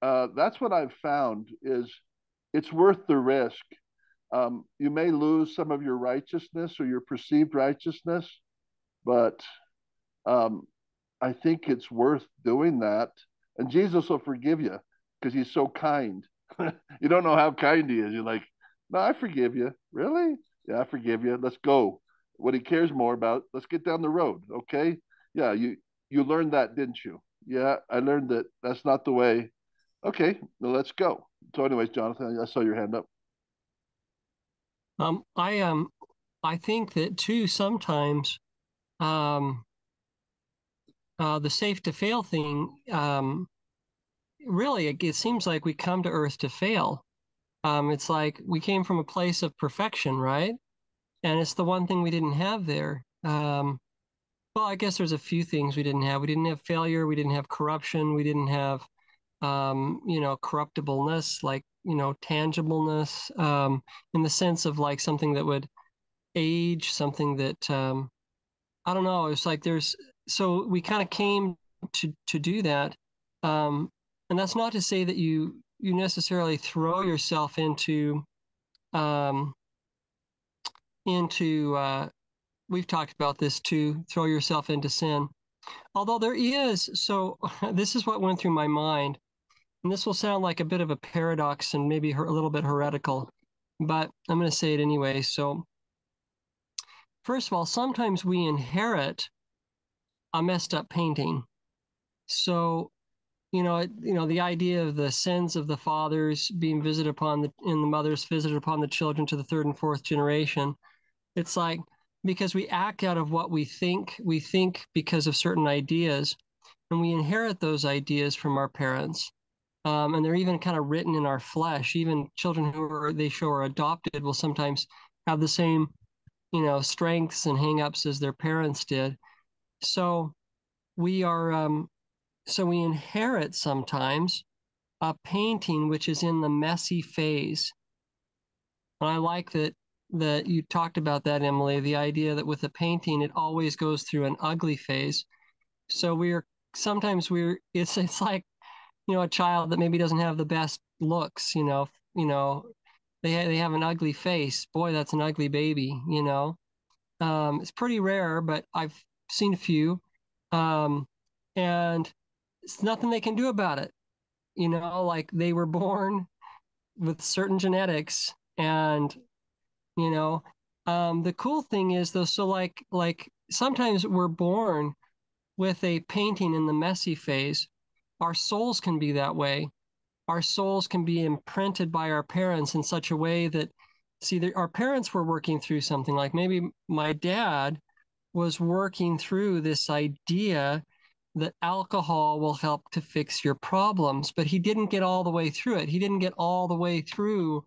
uh, that's what I've found is it's worth the risk. Um, you may lose some of your righteousness or your perceived righteousness, but um, I think it's worth doing that. And Jesus will forgive you because he's so kind. you don't know how kind he is. You're like, no, I forgive you. Really? Yeah, I forgive you. Let's go. What he cares more about, let's get down the road. Okay. Yeah, you you learned that, didn't you? Yeah, I learned that that's not the way. Okay, well, let's go. So, anyways, Jonathan, I saw your hand up. Um, I um, I think that too. Sometimes, um, uh, the safe to fail thing, um, really, it, it, seems like we come to Earth to fail. Um, it's like we came from a place of perfection, right? And it's the one thing we didn't have there. Um, well, I guess there's a few things we didn't have. We didn't have failure. We didn't have corruption. We didn't have, um, you know, corruptibleness, like you know, tangibleness, um, in the sense of like something that would age, something that um, I don't know. It's like there's so we kind of came to to do that, um, and that's not to say that you you necessarily throw yourself into um, into uh, we've talked about this too throw yourself into sin. Although there is so this is what went through my mind. And this will sound like a bit of a paradox and maybe a little bit heretical but i'm going to say it anyway. So first of all sometimes we inherit a messed up painting so you know you know the idea of the sins of the fathers being visited upon the and the mothers visited upon the children to the third and fourth generation it's like because we act out of what we think. We think because of certain ideas, and we inherit those ideas from our parents. Um, and they're even kind of written in our flesh. Even children who are they show are adopted will sometimes have the same, you know, strengths and hangups as their parents did. So we are, um, so we inherit sometimes a painting which is in the messy phase. And I like that that you talked about that, Emily, the idea that with a painting, it always goes through an ugly phase. So we're sometimes we're it's it's like you know a child that maybe doesn't have the best looks. You know, you know, they they have an ugly face. Boy, that's an ugly baby. You know, um, it's pretty rare, but I've seen a few, um, and it's nothing they can do about it. You know, like they were born with certain genetics and you know um, the cool thing is though so like like sometimes we're born with a painting in the messy phase. Our souls can be that way. Our souls can be imprinted by our parents in such a way that see our parents were working through something. Like maybe my dad was working through this idea that alcohol will help to fix your problems but he didn't get all the way through it he didn't get all the way through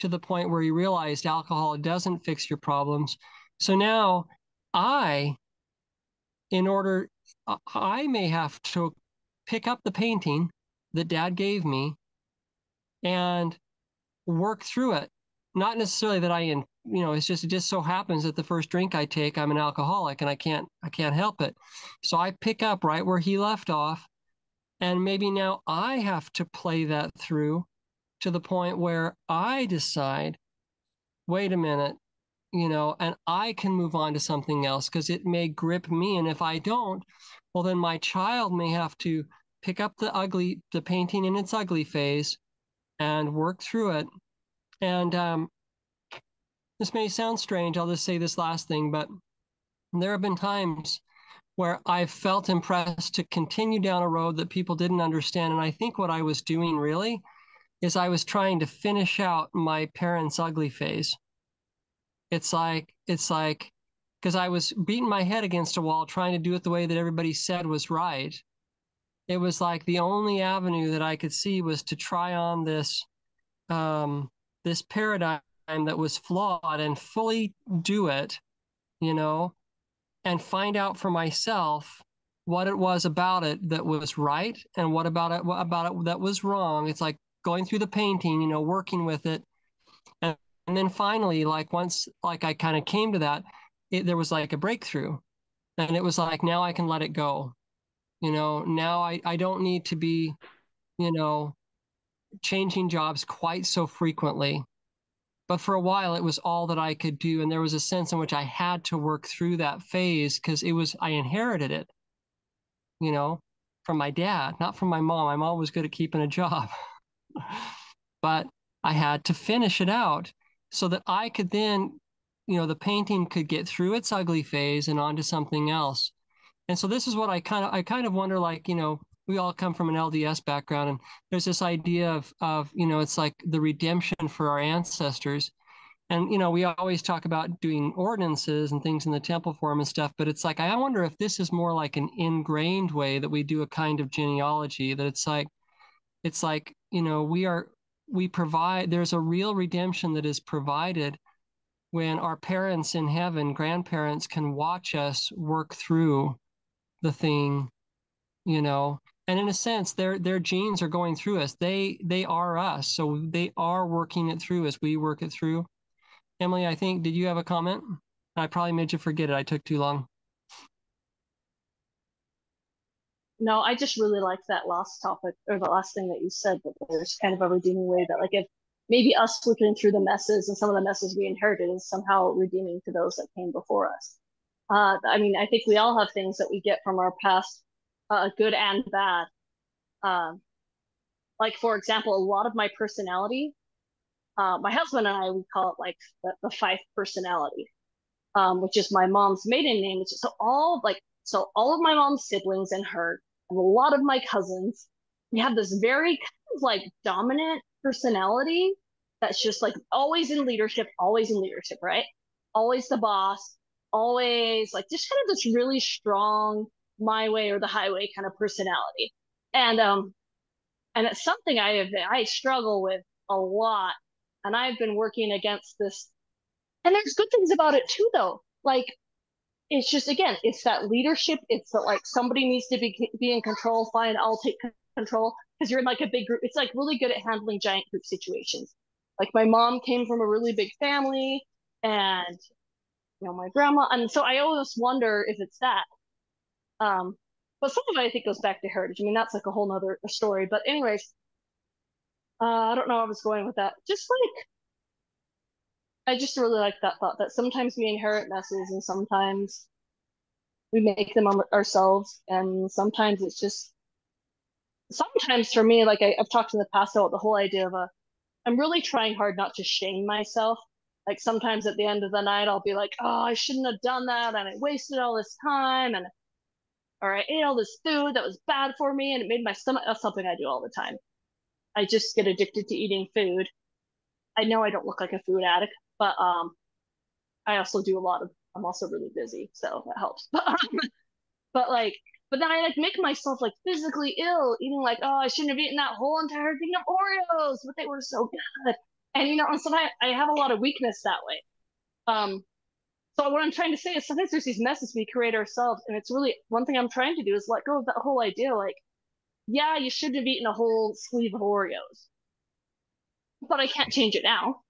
to the point where he realized alcohol doesn't fix your problems. So now I, in order, I may have to pick up the painting that dad gave me and work through it. Not necessarily that I, you know, it's just, it just so happens that the first drink I take, I'm an alcoholic and I can't, I can't help it. So I pick up right where he left off. And maybe now I have to play that through to the point where I decide, wait a minute, you know, and I can move on to something else because it may grip me. And if I don't, well, then my child may have to pick up the ugly, the painting in its ugly phase and work through it. And um, this may sound strange. I'll just say this last thing, but there have been times where I've felt impressed to continue down a road that people didn't understand. And I think what I was doing really is I was trying to finish out my parents' ugly phase. It's like, it's like, because I was beating my head against a wall trying to do it the way that everybody said was right. It was like the only avenue that I could see was to try on this, um, this paradigm that was flawed and fully do it, you know, and find out for myself what it was about it that was right and what about it what about it that was wrong. It's like going through the painting, you know, working with it. And, and then finally, like once like I kind of came to that, it, there was like a breakthrough. And it was like, now I can let it go. You know, now I, I don't need to be, you know, changing jobs quite so frequently. But for a while, it was all that I could do. And there was a sense in which I had to work through that phase because it was, I inherited it, you know, from my dad, not from my mom. My mom was good at keeping a job. but I had to finish it out so that I could then, you know, the painting could get through its ugly phase and onto something else. And so this is what I kind of I kind of wonder like, you know, we all come from an LDS background and there's this idea of of, you know, it's like the redemption for our ancestors. and you know we always talk about doing ordinances and things in the temple form and stuff but it's like i wonder if this is more like an ingrained way that we do a kind of genealogy that it's like it's like you know we are we provide there's a real redemption that is provided when our parents in heaven grandparents can watch us work through the thing you know and in a sense their their genes are going through us they they are us so they are working it through as we work it through Emily, I think, did you have a comment? I probably made you forget it. I took too long. No, I just really liked that last topic or the last thing that you said that there's kind of a redeeming way that like if maybe us looking through the messes and some of the messes we inherited is somehow redeeming to those that came before us. Uh, I mean, I think we all have things that we get from our past, uh, good and bad. Um, like for example, a lot of my personality uh, my husband and I, we call it like the, the five personality, um, which is my mom's maiden name. So all like, so all of my mom's siblings and her, and a lot of my cousins, we have this very kind of like dominant personality that's just like always in leadership, always in leadership, right? Always the boss, always like just kind of this really strong my way or the highway kind of personality. And um and it's something I have I struggle with a lot and I've been working against this. And there's good things about it too, though. Like, it's just again, it's that leadership. It's that like somebody needs to be be in control. Fine, I'll take control because you're in like a big group. It's like really good at handling giant group situations. Like my mom came from a really big family, and you know my grandma, and so I always wonder if it's that. Um, but some of it I think goes back to heritage. I mean, that's like a whole nother story. But anyways, uh, I don't know where I was going with that. Just like, I just really like that thought that sometimes we inherit messes and sometimes we make them ourselves. And sometimes it's just, sometimes for me, like I, I've talked in the past about the whole idea of a, I'm really trying hard not to shame myself. Like sometimes at the end of the night, I'll be like, oh, I shouldn't have done that. And I wasted all this time. And, or I ate all this food that was bad for me and it made my stomach. That's something I do all the time. I just get addicted to eating food. I know I don't look like a food addict, but um, I also do a lot of. I'm also really busy, so that helps. But um, but like, but then I like make myself like physically ill, eating like, oh, I shouldn't have eaten that whole entire thing of Oreos, but they were so good. And you know, and sometimes I have a lot of weakness that way. Um, so what I'm trying to say is sometimes there's these messes we create ourselves, and it's really one thing I'm trying to do is let go of that whole idea, like yeah, you shouldn't have eaten a whole sleeve of Oreos. But I can't change it now.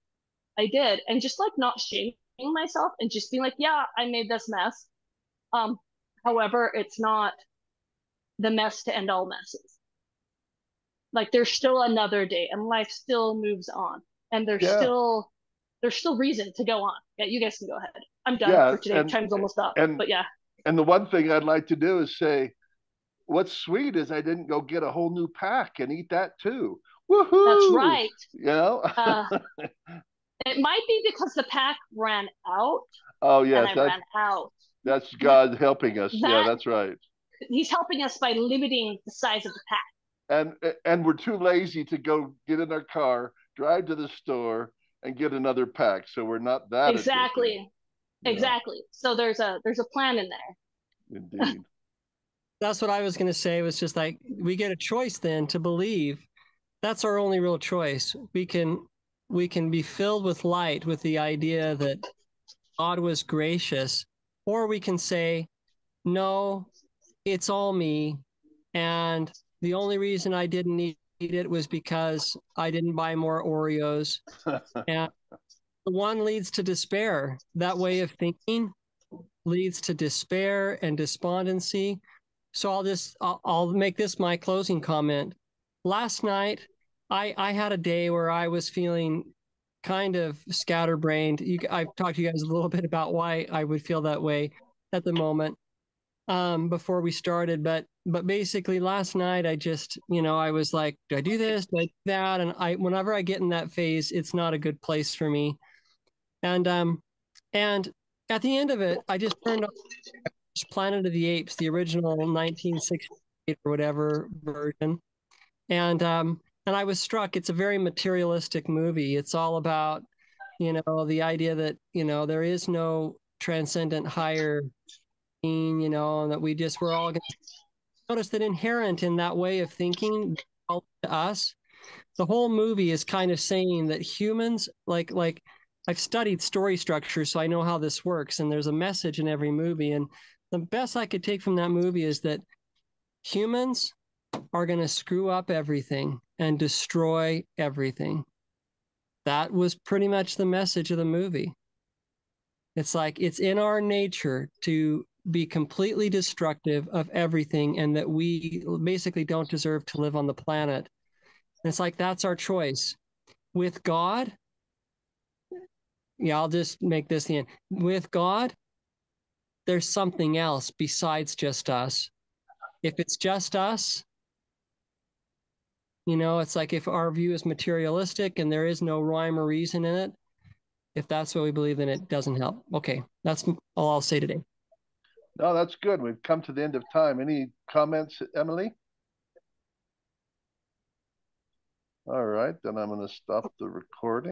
I did. And just like not shaming myself and just being like, yeah, I made this mess. Um, however, it's not the mess to end all messes. Like there's still another day and life still moves on. And there's yeah. still there's still reason to go on. Yeah, you guys can go ahead. I'm done yeah, for today. And, Time's almost up. And, but yeah. And the one thing I'd like to do is say what's sweet is I didn't go get a whole new pack and eat that too. Woohoo! That's right. You know, uh, it might be because the pack ran out. Oh yes, that's, ran out. That's God helping us. That, yeah, that's right. He's helping us by limiting the size of the pack. And and we're too lazy to go get in our car, drive to the store, and get another pack. So we're not that exactly. Exactly. So there's a there's a plan in there. Indeed that's what I was going to say. Was just like we get a choice then to believe. That's our only real choice. We can we can be filled with light with the idea that God was gracious, or we can say, no, it's all me, and the only reason I didn't need it was because I didn't buy more Oreos. and one leads to despair. That way of thinking leads to despair and despondency so I'll just I'll, I'll make this my closing comment. Last night, I I had a day where I was feeling kind of scatterbrained. You, I've talked to you guys a little bit about why I would feel that way at the moment um, before we started, but but basically last night I just you know I was like, do I do this? Do I do that? And I whenever I get in that phase, it's not a good place for me. And um and at the end of it, I just turned on Planet of the Apes, the original 1968 or whatever version, and um, and I was struck. It's a very materialistic movie. It's all about You know, the idea that, you know, there is no transcendent higher you know, that we just, we're all going to notice that inherent in that way of thinking to us, the whole movie is kind of saying that humans, like, like, I've studied story structure, so I know how this works. And there's a message in every movie. And the best I could take from that movie is that humans are going to screw up everything and destroy everything. That was pretty much the message of the movie. It's like it's in our nature to be completely destructive of everything and that we basically don't deserve to live on the planet. And it's like that's our choice. With God, yeah, I'll just make this the end. With God, there's something else besides just us. If it's just us, you know, it's like if our view is materialistic and there is no rhyme or reason in it, if that's what we believe, then it doesn't help. Okay, that's all I'll say today. No, that's good. We've come to the end of time. Any comments, Emily? All right, then I'm going to stop the recording.